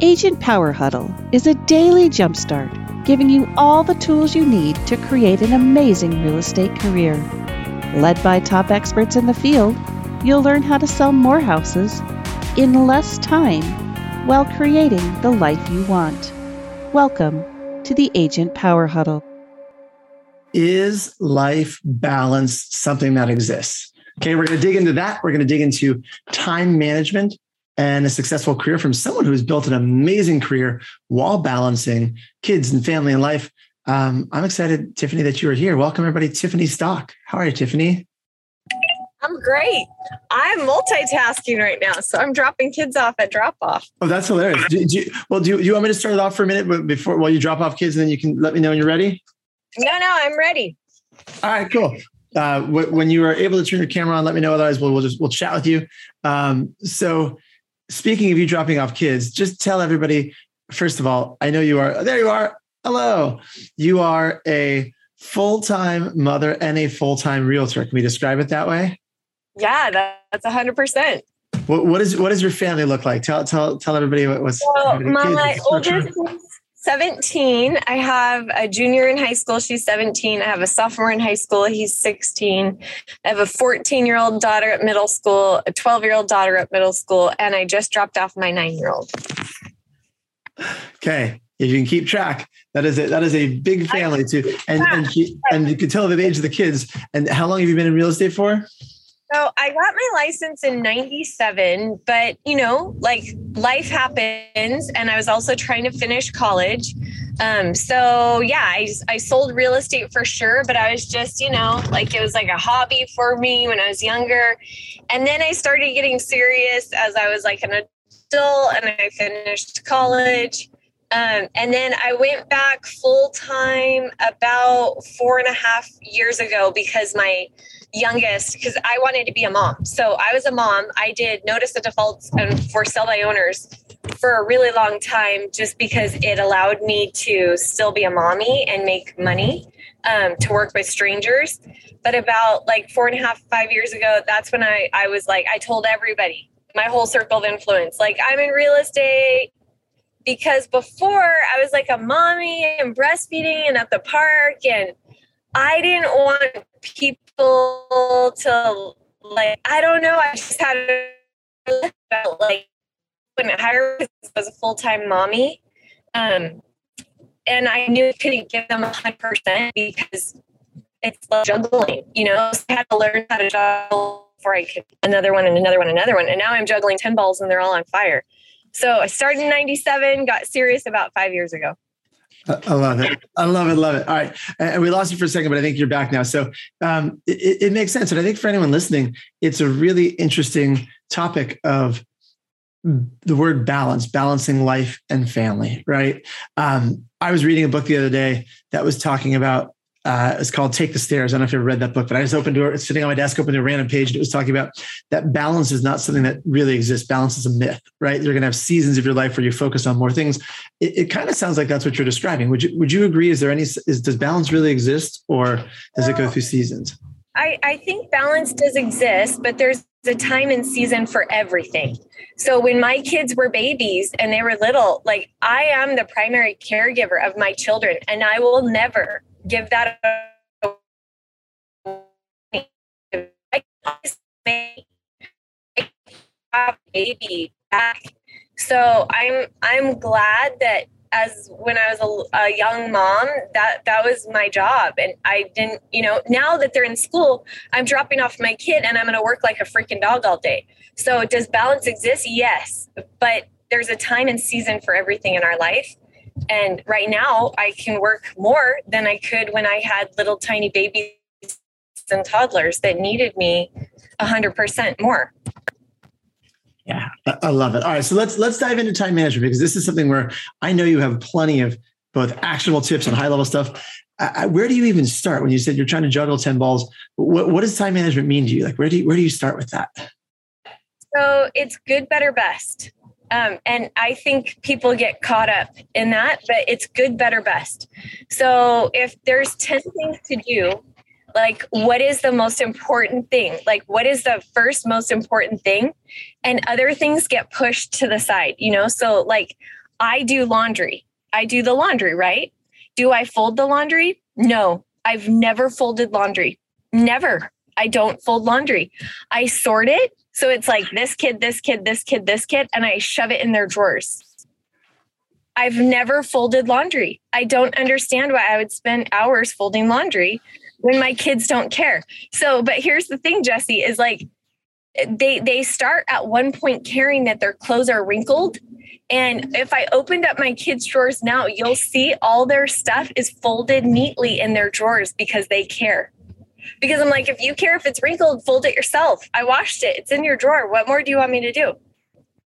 Agent Power Huddle is a daily jumpstart giving you all the tools you need to create an amazing real estate career. Led by top experts in the field, you'll learn how to sell more houses in less time while creating the life you want. Welcome to the Agent Power Huddle. Is life balance something that exists? Okay, we're going to dig into that. We're going to dig into time management and a successful career from someone who's built an amazing career while balancing kids and family and life. Um, I'm excited, Tiffany, that you are here. Welcome, everybody. Tiffany Stock. How are you, Tiffany? I'm great. I'm multitasking right now, so I'm dropping kids off at drop off. Oh, that's hilarious. Do, do you, well, do you, do you want me to start it off for a minute before while you drop off kids, and then you can let me know when you're ready? No, no, I'm ready. All right, cool. Uh, when you are able to turn your camera on, let me know. Otherwise, we'll, we'll just we'll chat with you. Um, so, speaking of you dropping off kids, just tell everybody. First of all, I know you are. There you are. Hello. You are a full time mother and a full time realtor. Can we describe it that way? Yeah, that's a hundred percent. What, what is what does your family look like? Tell tell tell everybody what was. Well, my oldest 17. I have a junior in high school. She's 17. I have a sophomore in high school. He's 16. I have a 14 year old daughter at middle school, a 12 year old daughter at middle school, and I just dropped off my nine year old. Okay. If you can keep track, that is a, that is a big family too, and and, she, and you can tell the age of the kids. And how long have you been in real estate for? So I got my license in 97, but you know, like life happens. And I was also trying to finish college. Um, so yeah, I, I sold real estate for sure, but I was just, you know, like it was like a hobby for me when I was younger. And then I started getting serious as I was like an adult and I finished college. Um, and then I went back full time about four and a half years ago because my youngest because I wanted to be a mom. So I was a mom. I did notice of defaults and for sell by owners for a really long time just because it allowed me to still be a mommy and make money um, to work with strangers. But about like four and a half, five years ago, that's when I, I was like, I told everybody, my whole circle of influence, like I'm in real estate because before I was like a mommy and breastfeeding and at the park and I didn't want people to like I don't know. I just had felt like when I hired as a full time mommy, um, and I knew I couldn't give them a hundred percent because it's like juggling. You know, so I had to learn how to juggle before I could another one and another one, and another one, and now I'm juggling ten balls and they're all on fire. So I started in '97, got serious about five years ago. I love it. I love it. Love it. All right. And we lost you for a second, but I think you're back now. So um, it, it, makes sense. And I think for anyone listening, it's a really interesting topic of the word balance, balancing life and family, right? Um, I was reading a book the other day that was talking about uh, it's called Take the Stairs. I don't know if you ever read that book, but I just opened to it, sitting on my desk, opened to a random page, and it was talking about that balance is not something that really exists. Balance is a myth, right? You're going to have seasons of your life where you focus on more things. It, it kind of sounds like that's what you're describing. Would you Would you agree? Is there any? Is does balance really exist, or does it go through seasons? I, I think balance does exist, but there's a time and season for everything. So when my kids were babies and they were little, like I am the primary caregiver of my children, and I will never give that baby back. So I'm I'm glad that as when I was a, a, young mom, that that was my job, and I didn't, you know. Now that they're in school, I'm dropping off my kid, and I'm going to work like a freaking dog all day. So does balance exist? Yes, but there's a time and season for everything in our life, and right now, I can work more than I could when I had little tiny babies and toddlers that needed me 100% more. Yeah, I love it. All right, so let's let's dive into time management because this is something where I know you have plenty of both actionable tips and high level stuff. I, where do you even start when you said you're trying to juggle 10 balls? What, what does time management mean to you? Like, where do you, where do you start with that? So it's good, better, best. Um, and I think people get caught up in that, but it's good, better, best. So if there's 10 things to do, like what is the most important thing? Like what is the first most important thing? And other things get pushed to the side, you know? So like I do laundry. I do the laundry, right? Do I fold the laundry? No, I've never folded laundry. Never. I don't fold laundry. I sort it. So it's like this kid, this kid, this kid, this kid, and I shove it in their drawers. I've never folded laundry. I don't understand why I would spend hours folding laundry when my kids don't care. So, but here's the thing, Jesse, is like they they start at one point caring that their clothes are wrinkled. And if I opened up my kids' drawers now, you'll see all their stuff is folded neatly in their drawers because they care. Because I'm like, if you care if it's wrinkled, fold it yourself. I washed it. It's in your drawer. What more do you want me to do?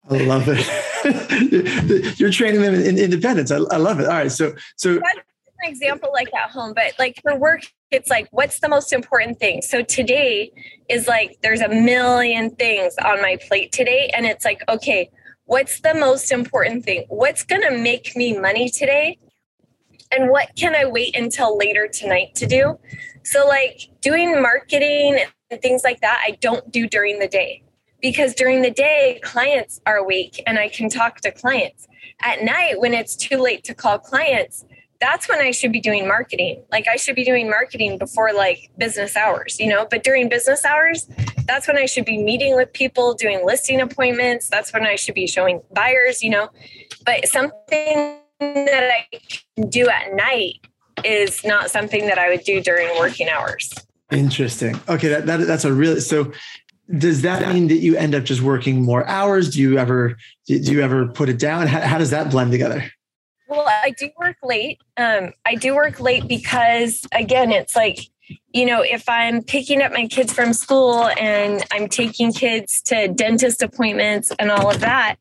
I love it. You're training them in independence. I, I, love it. All right. So, so that's an example like at home, but like for work, it's like, what's the most important thing? So today is like, there's a million things on my plate today. And it's like, okay, what's the most important thing? What's going to make me money today? And what can I wait until later tonight to do? So, like doing marketing and things like that, I don't do during the day because during the day clients are awake and I can talk to clients. At night when it's too late to call clients, that's when I should be doing marketing. Like I should be doing marketing before like business hours, you know, but during business hours, that's when I should be meeting with people, doing listing appointments. That's when I should be showing buyers, you know. But something that I can do at night is not something that I would do during working hours. Interesting. Okay, that, that that's a really so does that mean that you end up just working more hours? Do you ever do you ever put it down? How, how does that blend together? Well, I do work late. Um, I do work late because again, it's like you know, if I'm picking up my kids from school and I'm taking kids to dentist appointments and all of that,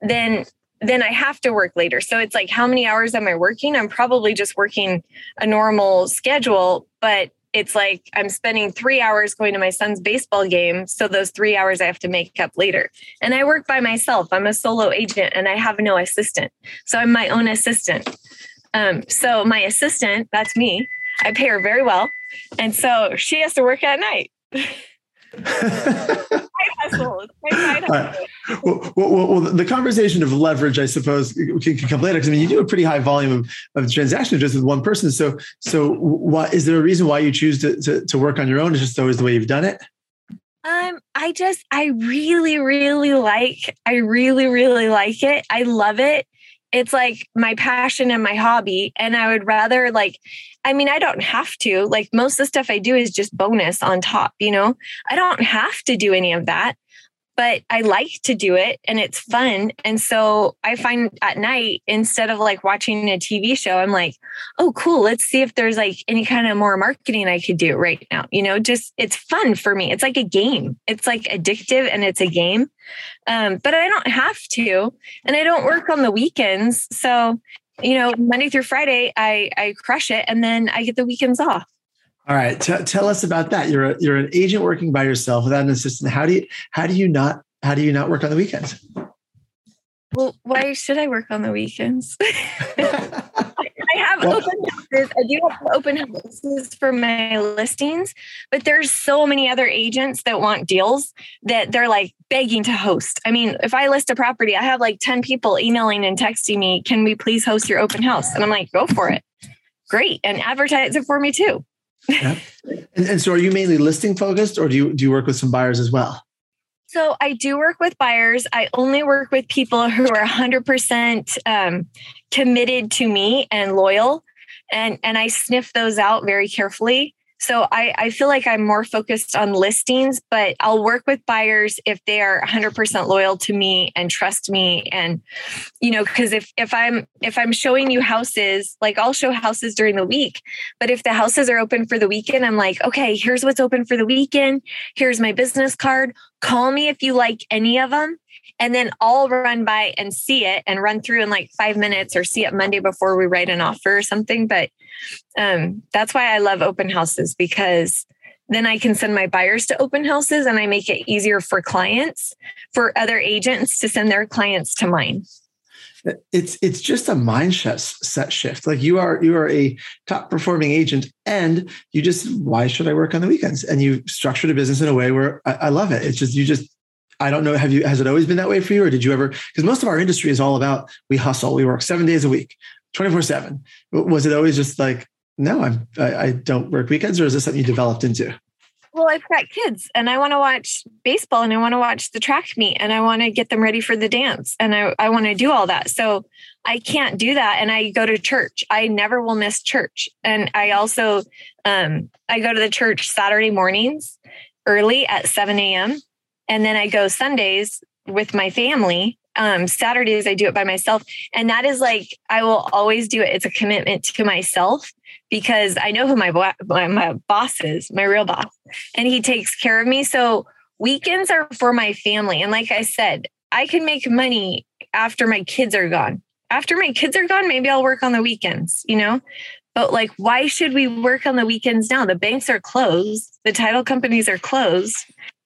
then then I have to work later. So it's like how many hours am I working? I'm probably just working a normal schedule, but it's like I'm spending three hours going to my son's baseball game. So those three hours I have to make up later. And I work by myself. I'm a solo agent and I have no assistant. So I'm my own assistant. Um, so my assistant, that's me, I pay her very well. And so she has to work at night. well, well, well, well, the conversation of leverage, I suppose, can, can come later. Because I mean, you do a pretty high volume of, of transactions just with one person. So, so what is there a reason why you choose to, to, to work on your own? It's just always the way you've done it? Um, I just, I really, really like, I really, really like it. I love it. It's like my passion and my hobby. And I would rather like I mean, I don't have to. Like most of the stuff I do is just bonus on top, you know? I don't have to do any of that, but I like to do it and it's fun. And so I find at night, instead of like watching a TV show, I'm like, oh, cool. Let's see if there's like any kind of more marketing I could do right now. You know, just it's fun for me. It's like a game, it's like addictive and it's a game. Um, but I don't have to. And I don't work on the weekends. So you know, Monday through Friday, I I crush it, and then I get the weekends off. All right, T- tell us about that. You're a, you're an agent working by yourself without an assistant. How do you how do you not how do you not work on the weekends? Well, why should I work on the weekends? I have well, open houses. I do have open houses for my listings, but there's so many other agents that want deals that they're like begging to host. I mean, if I list a property, I have like 10 people emailing and texting me, can we please host your open house? And I'm like, go for it. Great. And advertise it for me too. Yeah. And, and so are you mainly listing focused or do you do you work with some buyers as well? So I do work with buyers. I only work with people who are 100% um, committed to me and loyal, and and I sniff those out very carefully. So I, I feel like I'm more focused on listings, but I'll work with buyers if they are 100% loyal to me and trust me. And, you know, because if, if I'm, if I'm showing you houses, like I'll show houses during the week, but if the houses are open for the weekend, I'm like, okay, here's what's open for the weekend. Here's my business card. Call me if you like any of them and then I'll run by and see it and run through in like five minutes or see it Monday before we write an offer or something. But um, that's why I love open houses because then I can send my buyers to open houses and I make it easier for clients, for other agents to send their clients to mine. It's it's just a mindset set shift. Like you are you are a top performing agent, and you just why should I work on the weekends? And you structured a business in a way where I, I love it. It's just you just I don't know. Have you, has it always been that way for you? Or did you ever, because most of our industry is all about we hustle, we work seven days a week, 24 seven. Was it always just like, no, I'm, I, I don't work weekends or is this something you developed into? well, I've got kids and I want to watch baseball and I want to watch the track meet and I want to get them ready for the dance and I, I want to do all that. So I can't do that. And I go to church. I never will miss church. And I also, um, I go to the church Saturday mornings early at 7 a.m. And then I go Sundays with my family. Um, Saturdays, I do it by myself. And that is like, I will always do it. It's a commitment to myself because I know who my, bo- my boss is, my real boss, and he takes care of me. So weekends are for my family. And like I said, I can make money after my kids are gone. After my kids are gone, maybe I'll work on the weekends, you know? But like, why should we work on the weekends now? The banks are closed, the title companies are closed.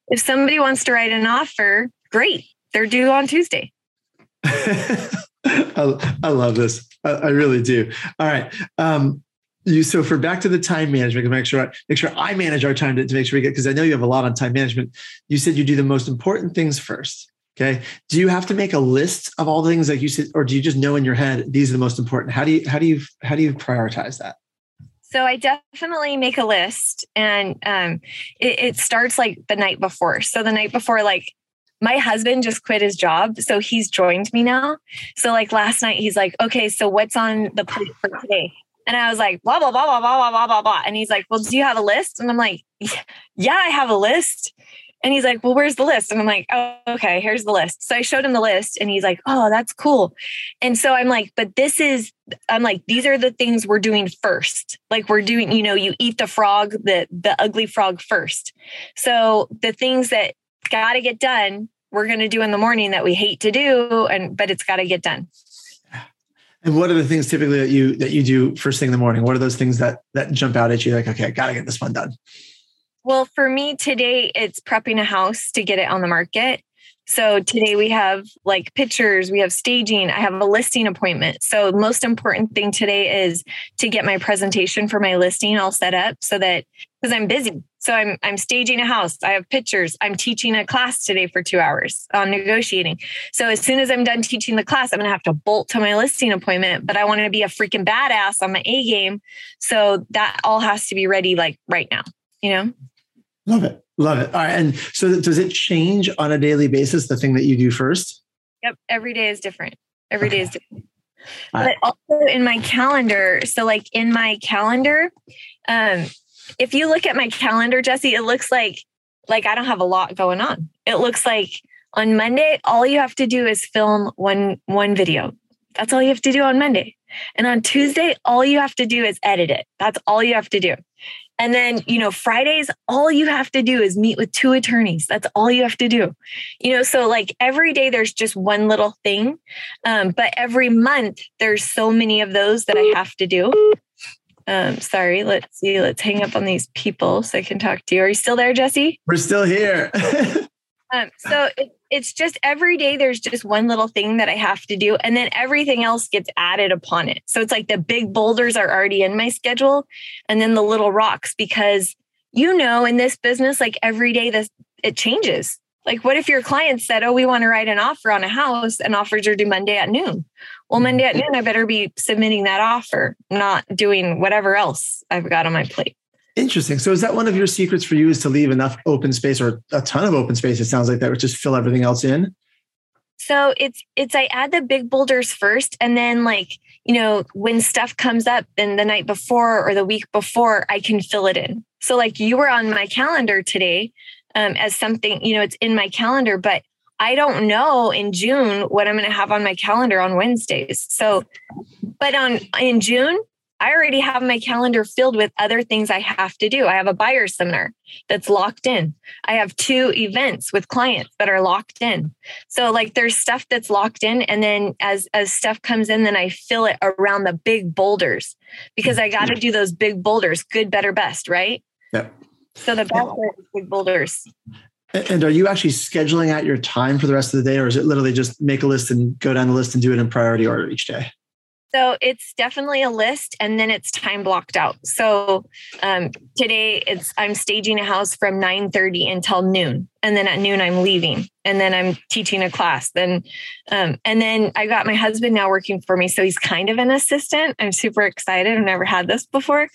If somebody wants to write an offer, great. They're due on Tuesday. I, I, love this. I, I, really do. All right. Um, you so for back to the time management to make sure make sure I manage our time to, to make sure we get because I know you have a lot on time management. You said you do the most important things first. Okay. Do you have to make a list of all the things like you said, or do you just know in your head these are the most important? How do you how do you how do you prioritize that? So I definitely make a list, and um, it, it starts like the night before. So the night before, like my husband just quit his job, so he's joined me now. So like last night, he's like, "Okay, so what's on the plate for today?" And I was like, blah, blah, blah, blah, blah, blah, blah, blah. And he's like, well, do you have a list? And I'm like, yeah, I have a list. And he's like, well, where's the list? And I'm like, oh, okay, here's the list. So I showed him the list and he's like, oh, that's cool. And so I'm like, but this is, I'm like, these are the things we're doing first. Like we're doing, you know, you eat the frog, the, the ugly frog first. So the things that got to get done, we're going to do in the morning that we hate to do. And, but it's got to get done. And what are the things typically that you that you do first thing in the morning? What are those things that that jump out at you like, okay, I gotta get this one done? Well, for me today, it's prepping a house to get it on the market. So today we have like pictures, we have staging, I have a listing appointment. So most important thing today is to get my presentation for my listing all set up so that because I'm busy. So I'm I'm staging a house. I have pictures. I'm teaching a class today for 2 hours on negotiating. So as soon as I'm done teaching the class, I'm going to have to bolt to my listing appointment, but I want to be a freaking badass on my A game. So that all has to be ready like right now, you know? Love it. Love it. All right. And so does it change on a daily basis, the thing that you do first? Yep. Every day is different. Every okay. day is different. But also in my calendar. So like in my calendar, um, if you look at my calendar, Jesse, it looks like like I don't have a lot going on. It looks like on Monday, all you have to do is film one one video. That's all you have to do on Monday. And on Tuesday, all you have to do is edit it. That's all you have to do. And then, you know, Fridays, all you have to do is meet with two attorneys. That's all you have to do. You know, so like every day there's just one little thing. Um, but every month there's so many of those that I have to do. Um, sorry, let's see. Let's hang up on these people so I can talk to you. Are you still there, Jesse? We're still here. um, so it, it's just every day there's just one little thing that I have to do, and then everything else gets added upon it. So it's like the big boulders are already in my schedule, and then the little rocks because you know in this business, like every day this it changes. Like, what if your client said, Oh, we want to write an offer on a house and offers are due Monday at noon? Well, Monday at noon, I better be submitting that offer, not doing whatever else I've got on my plate. Interesting. So is that one of your secrets for you is to leave enough open space or a ton of open space? It sounds like that would just fill everything else in. So it's it's I add the big boulders first and then like, you know, when stuff comes up in the night before or the week before, I can fill it in. So like you were on my calendar today um, as something, you know, it's in my calendar, but I don't know in June what I'm going to have on my calendar on Wednesdays. So, but on in June, I already have my calendar filled with other things I have to do. I have a buyer seminar that's locked in. I have two events with clients that are locked in. So like there's stuff that's locked in and then as as stuff comes in then I fill it around the big boulders because I got to do those big boulders, good, better, best, right? Yeah. So the best are big boulders. And are you actually scheduling out your time for the rest of the day, or is it literally just make a list and go down the list and do it in priority order each day? So it's definitely a list and then it's time blocked out. So um, today it's I'm staging a house from 9 30 until noon. And then at noon I'm leaving. And then I'm teaching a class. Then um, and then I got my husband now working for me. So he's kind of an assistant. I'm super excited. I've never had this before.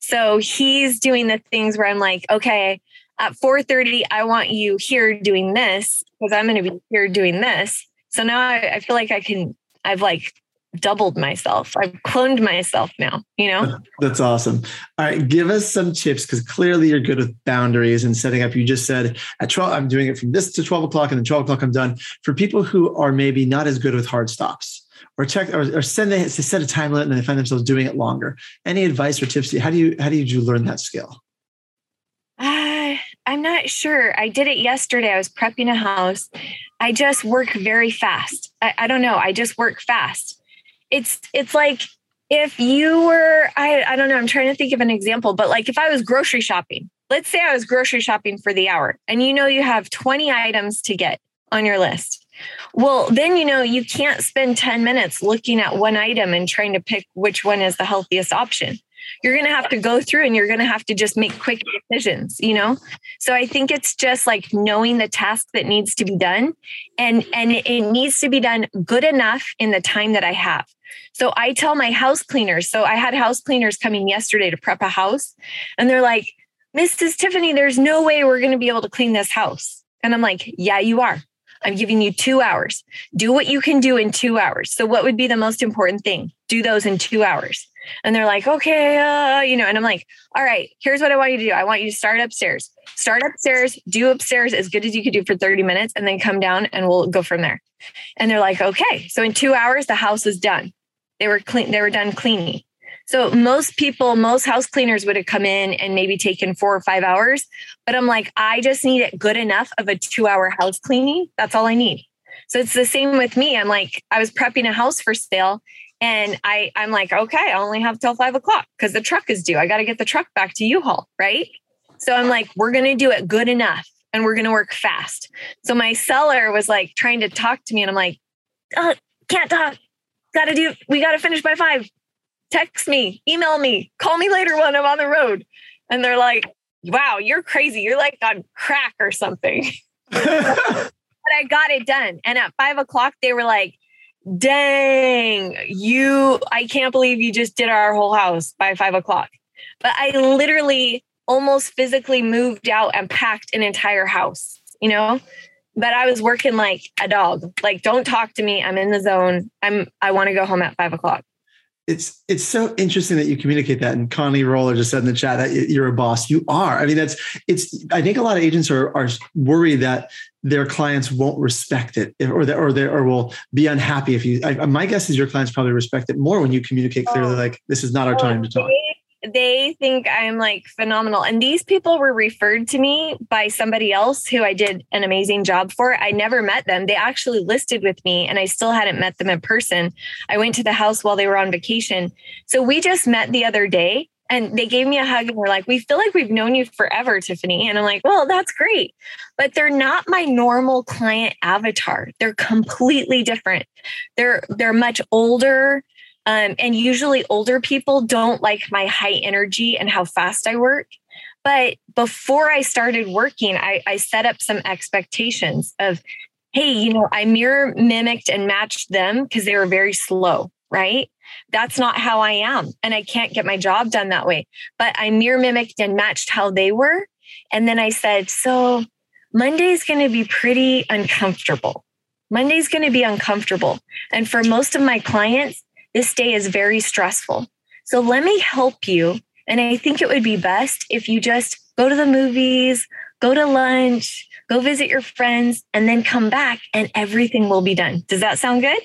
So he's doing the things where I'm like, okay, at 4:30, I want you here doing this because I'm going to be here doing this. So now I, I feel like I can I've like doubled myself. I've cloned myself now, you know? That's awesome. All right. Give us some tips because clearly you're good with boundaries and setting up. You just said at 12, I'm doing it from this to 12 o'clock and then 12 o'clock, I'm done. For people who are maybe not as good with hard stops or check or, or send they set a time limit and they find themselves doing it longer. Any advice or tips? How do you, how did you learn that skill? Uh, I'm not sure. I did it yesterday. I was prepping a house. I just work very fast. I, I don't know. I just work fast it's it's like if you were I I don't know, I'm trying to think of an example, but like if I was grocery shopping, let's say I was grocery shopping for the hour and you know you have 20 items to get on your list. Well, then you know you can't spend 10 minutes looking at one item and trying to pick which one is the healthiest option. You're going to have to go through and you're going to have to just make quick decisions, you know? So I think it's just like knowing the task that needs to be done and and it needs to be done good enough in the time that I have. So I tell my house cleaners. So I had house cleaners coming yesterday to prep a house, and they're like, Mrs. Tiffany, there's no way we're going to be able to clean this house. And I'm like, yeah, you are. I'm giving you two hours. Do what you can do in two hours. So, what would be the most important thing? Do those in two hours. And they're like, okay, uh, you know, and I'm like, all right, here's what I want you to do. I want you to start upstairs, start upstairs, do upstairs as good as you could do for 30 minutes, and then come down and we'll go from there. And they're like, okay. So, in two hours, the house is done. They were clean, they were done cleaning. So most people, most house cleaners would have come in and maybe taken four or five hours. But I'm like, I just need it good enough of a two hour house cleaning. That's all I need. So it's the same with me. I'm like, I was prepping a house for sale and I, I'm like, okay, I only have till five o'clock because the truck is due. I got to get the truck back to U-Haul. Right. So I'm like, we're going to do it good enough and we're going to work fast. So my seller was like trying to talk to me and I'm like, oh, can't talk gotta do, we gotta finish by five. Text me, email me, call me later when I'm on the road. And they're like, wow, you're crazy. You're like on crack or something. but I got it done. And at five o'clock, they were like, dang, you, I can't believe you just did our whole house by five o'clock. But I literally almost physically moved out and packed an entire house, you know? but I was working like a dog. Like, don't talk to me. I'm in the zone. I'm I want to go home at five o'clock. It's it's so interesting that you communicate that. And Connie Roller just said in the chat that you're a boss. You are. I mean, that's it's. I think a lot of agents are are worried that their clients won't respect it, or that or they or will be unhappy if you. I, my guess is your clients probably respect it more when you communicate clearly. Oh, like, this is not our time to talk they think I'm like phenomenal. And these people were referred to me by somebody else who I did an amazing job for. I never met them. They actually listed with me and I still hadn't met them in person. I went to the house while they were on vacation. So we just met the other day and they gave me a hug and were like, We feel like we've known you forever, Tiffany. And I'm like, Well, that's great. But they're not my normal client avatar. They're completely different. They're they're much older um, and usually older people don't like my high energy and how fast I work. But before I started working, I, I set up some expectations of, hey, you know, I mirror mimicked and matched them because they were very slow, right? That's not how I am. And I can't get my job done that way. But I mirror mimicked and matched how they were. And then I said, so Monday's going to be pretty uncomfortable. Monday's going to be uncomfortable. And for most of my clients, this day is very stressful. So let me help you. And I think it would be best if you just go to the movies, go to lunch, go visit your friends, and then come back and everything will be done. Does that sound good?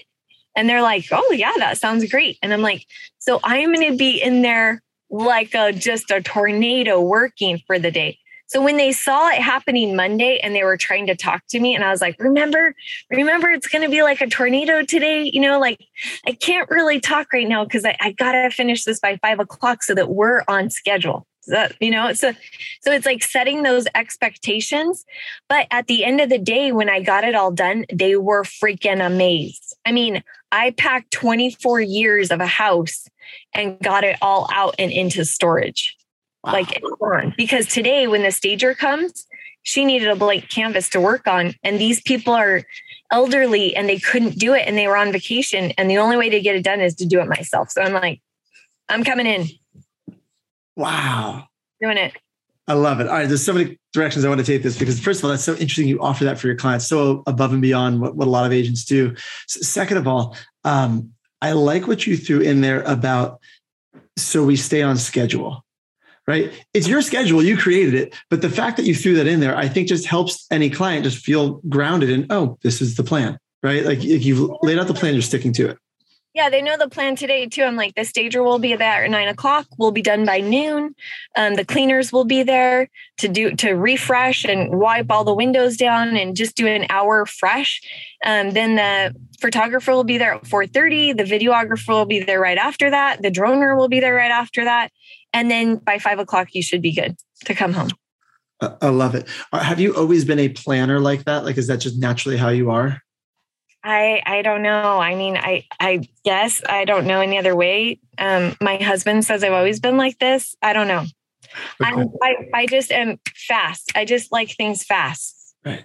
And they're like, oh, yeah, that sounds great. And I'm like, so I'm going to be in there like a, just a tornado working for the day. So when they saw it happening Monday and they were trying to talk to me, and I was like, remember, remember, it's going to be like a tornado today. You know, like I can't really talk right now because I, I got to finish this by five o'clock so that we're on schedule. That, you know, so so it's like setting those expectations. But at the end of the day, when I got it all done, they were freaking amazed. I mean, I packed 24 years of a house and got it all out and into storage. Wow. Like. Because today, when the stager comes, she needed a blank canvas to work on. And these people are elderly and they couldn't do it and they were on vacation. And the only way to get it done is to do it myself. So I'm like, I'm coming in. Wow. Doing it. I love it. All right. There's so many directions I want to take this because, first of all, that's so interesting. You offer that for your clients, so above and beyond what, what a lot of agents do. Second of all, um, I like what you threw in there about so we stay on schedule, right? It's your schedule, you created it. But the fact that you threw that in there, I think just helps any client just feel grounded in, oh, this is the plan, right? Like you've laid out the plan, you're sticking to it. Yeah, they know the plan today too. I'm like, the stager will be there at nine o'clock. We'll be done by noon. Um, the cleaners will be there to do to refresh and wipe all the windows down and just do an hour fresh. Um, then the photographer will be there at 4:30. The videographer will be there right after that. The droner will be there right after that. And then by five o'clock, you should be good to come home. I love it. Have you always been a planner like that? Like, is that just naturally how you are? I I don't know. I mean, I I guess I don't know any other way. Um, my husband says I've always been like this. I don't know. Okay. I I just am fast. I just like things fast. Right.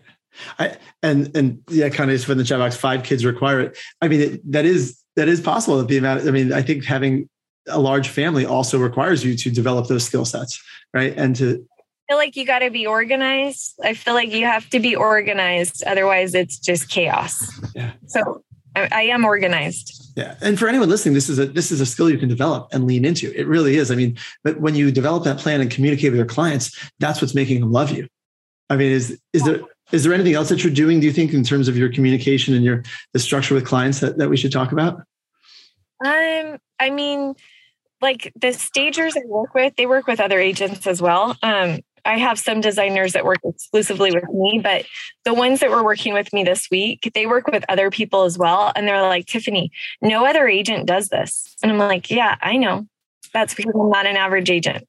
I and and yeah, kind of for the chat box, five kids require it. I mean, it, that is that is possible. That The amount. I mean, I think having a large family also requires you to develop those skill sets, right? And to feel like you got to be organized. I feel like you have to be organized. Otherwise, it's just chaos. Yeah. So I, I, am organized. Yeah. And for anyone listening, this is a this is a skill you can develop and lean into. It really is. I mean, but when you develop that plan and communicate with your clients, that's what's making them love you. I mean, is is there is there anything else that you're doing, do you think, in terms of your communication and your the structure with clients that, that we should talk about? Um, I mean, like the stagers I work with, they work with other agents as well. Um, I have some designers that work exclusively with me, but the ones that were working with me this week, they work with other people as well. And they're like, Tiffany, no other agent does this. And I'm like, yeah, I know. That's because I'm not an average agent.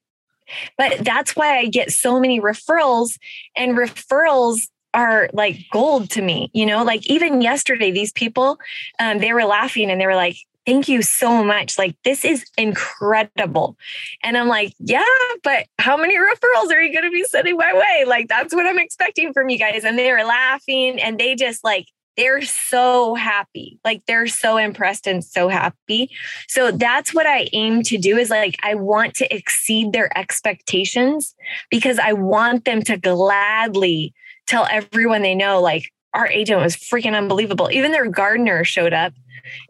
But that's why I get so many referrals, and referrals are like gold to me. You know, like even yesterday, these people, um, they were laughing and they were like, thank you so much. Like, this is incredible. And I'm like, yeah, but how many referrals are you going to be sending my way? Like, that's what I'm expecting from you guys. And they were laughing and they just like, they're so happy. Like, they're so impressed and so happy. So that's what I aim to do is like, I want to exceed their expectations because I want them to gladly tell everyone they know, like, our agent was freaking unbelievable. Even their gardener showed up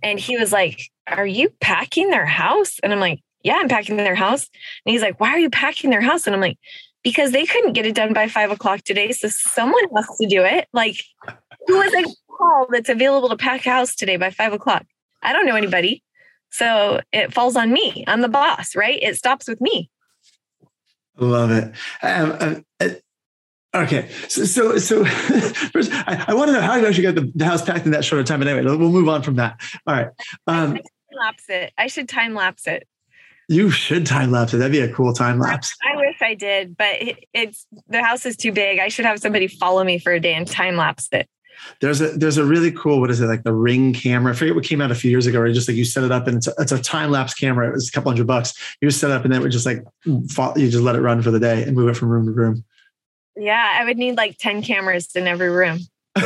and he was like, Are you packing their house? And I'm like, Yeah, I'm packing their house. And he's like, Why are you packing their house? And I'm like, Because they couldn't get it done by five o'clock today. So someone has to do it. Like, who was a call that's available to pack a house today by five o'clock? I don't know anybody. So it falls on me. I'm the boss, right? It stops with me. Love it. Um, uh, Okay, so so, so first, I, I, want to know how you actually got the, the, house packed in that short of time. But anyway, we'll move on from that. All right. Um, time lapse it. I should time lapse it. You should time lapse it. That'd be a cool time lapse. I, wish I did, but it, it's the house is too big. I should have somebody follow me for a day and time lapse it. There's a there's a really cool what is it like the ring camera? I forget what came out a few years ago. Where just like you set it up and it's a, it's a time lapse camera. It was a couple hundred bucks. You just set it up and then it would just like you just let it run for the day and move it from room to room. Yeah, I would need like 10 cameras in every room.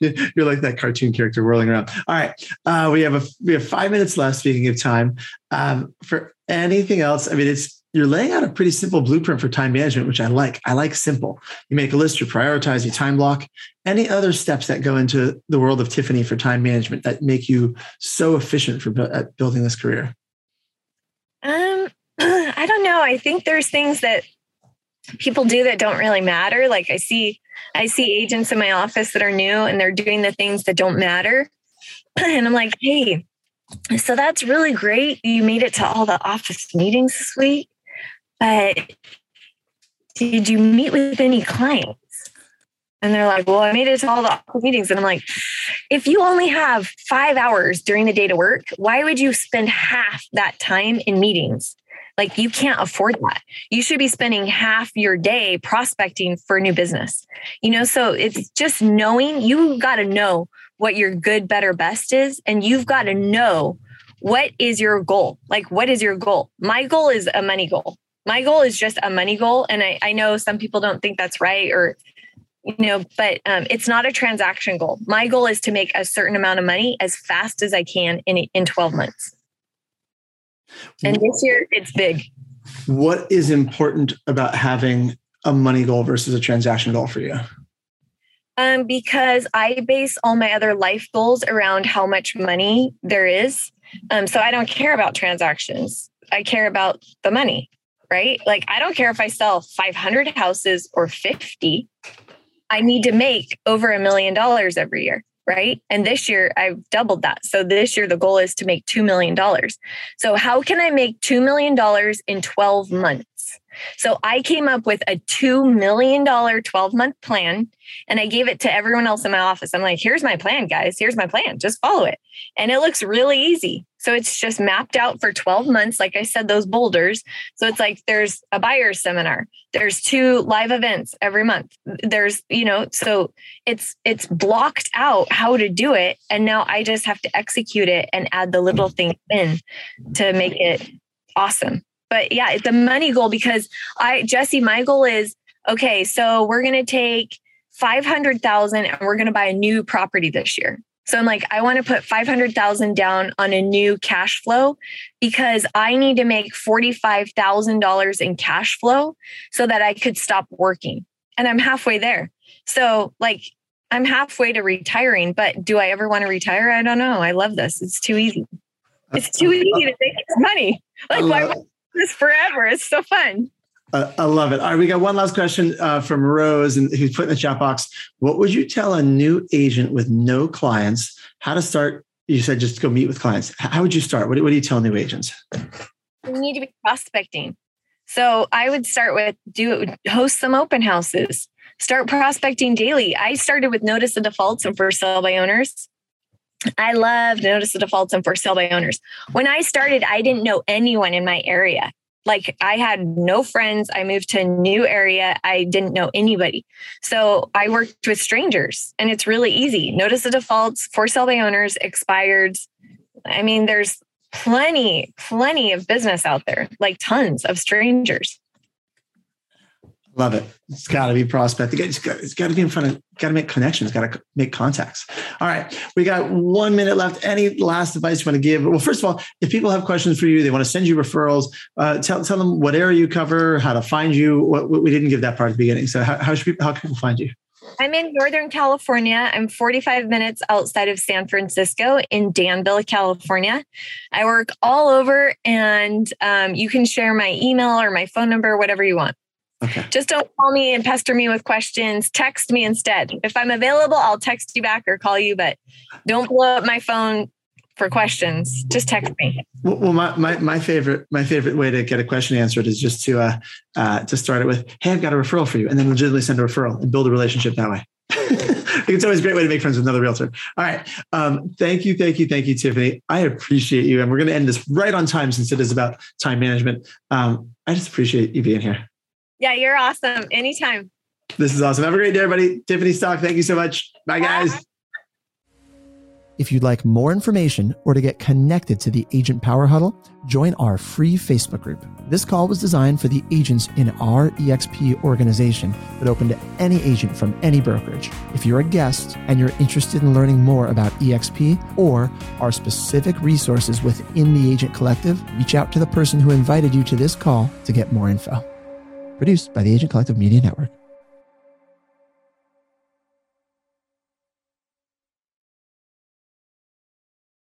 You're like that cartoon character whirling around. All right, uh, we have a we have five minutes left. Speaking of time, um, for anything else, I mean, it's you're laying out a pretty simple blueprint for time management, which I like. I like simple. You make a list, you prioritize, you time block. Any other steps that go into the world of Tiffany for time management that make you so efficient for at building this career? Um, I don't know. I think there's things that people do that don't really matter. Like I see, I see agents in my office that are new and they're doing the things that don't matter. And I'm like, hey, so that's really great. You made it to all the office meetings this week, but did you meet with any clients? And they're like, well, I made it to all the office meetings. And I'm like, if you only have five hours during the day to work, why would you spend half that time in meetings? Like you can't afford that. You should be spending half your day prospecting for new business. You know, so it's just knowing you got to know what your good, better, best is. And you've got to know what is your goal? Like, what is your goal? My goal is a money goal. My goal is just a money goal. And I, I know some people don't think that's right or, you know, but um, it's not a transaction goal. My goal is to make a certain amount of money as fast as I can in, in 12 months. And this year it's big. What is important about having a money goal versus a transaction goal for you? Um, because I base all my other life goals around how much money there is. Um, so I don't care about transactions. I care about the money, right? Like I don't care if I sell 500 houses or 50. I need to make over a million dollars every year, right? And this year I've doubled that. So this year the goal is to make $2 million. So how can I make $2 million in 12 months? So I came up with a $2 million 12 month plan and I gave it to everyone else in my office. I'm like, here's my plan, guys. Here's my plan. Just follow it. And it looks really easy. So it's just mapped out for 12 months. Like I said, those boulders. So it's like there's a buyer's seminar, there's two live events every month. There's, you know, so it's it's blocked out how to do it. And now I just have to execute it and add the little things in to make it awesome but yeah, it's a money goal because I, Jesse, my goal is okay, so we're going to take 500,000 and we're going to buy a new property this year. So I'm like, I want to put 500,000 down on a new cash flow because I need to make $45,000 in cash flow so that I could stop working. And I'm halfway there. So, like, I'm halfway to retiring, but do I ever want to retire? I don't know. I love this. It's too easy. It's too easy to make money. Like, why, this forever. It's so fun. Uh, I love it. All right, we got one last question uh, from Rose, and who's put in the chat box. What would you tell a new agent with no clients how to start? You said just go meet with clients. How would you start? What, what do you tell new agents? You need to be prospecting. So I would start with do host some open houses. Start prospecting daily. I started with notice of defaults and for sale by owners. I love notice of defaults and for sale by owners. When I started, I didn't know anyone in my area. Like I had no friends. I moved to a new area. I didn't know anybody. So I worked with strangers and it's really easy. Notice of defaults, for sale by owners, expired. I mean, there's plenty, plenty of business out there, like tons of strangers. Love it. It's got to be prospecting. It's got, to be in front of, got to make connections, got to make contacts. All right. We got one minute left. Any last advice you want to give? Well, first of all, if people have questions for you, they want to send you referrals, uh, tell, tell them what area you cover, how to find you. What, what we didn't give that part at the beginning. So how, how should people, how can people find you? I'm in Northern California. I'm 45 minutes outside of San Francisco in Danville, California. I work all over, and um, you can share my email or my phone number, whatever you want. Okay. Just don't call me and pester me with questions. Text me instead. If I'm available, I'll text you back or call you, but don't blow up my phone for questions. Just text me. Well, my, my, my favorite my favorite way to get a question answered is just to uh, uh, to start it with, "Hey, I've got a referral for you," and then legitimately send a referral and build a relationship that way. it's always a great way to make friends with another realtor. All right. Um, thank you, thank you, thank you, Tiffany. I appreciate you, and we're going to end this right on time since it is about time management. Um, I just appreciate you being here. Yeah, you're awesome. Anytime. This is awesome. Have a great day, everybody. Tiffany Stock, thank you so much. Bye, guys. Bye. If you'd like more information or to get connected to the Agent Power Huddle, join our free Facebook group. This call was designed for the agents in our EXP organization, but open to any agent from any brokerage. If you're a guest and you're interested in learning more about EXP or our specific resources within the Agent Collective, reach out to the person who invited you to this call to get more info. Produced by the Agent Collective Media Network.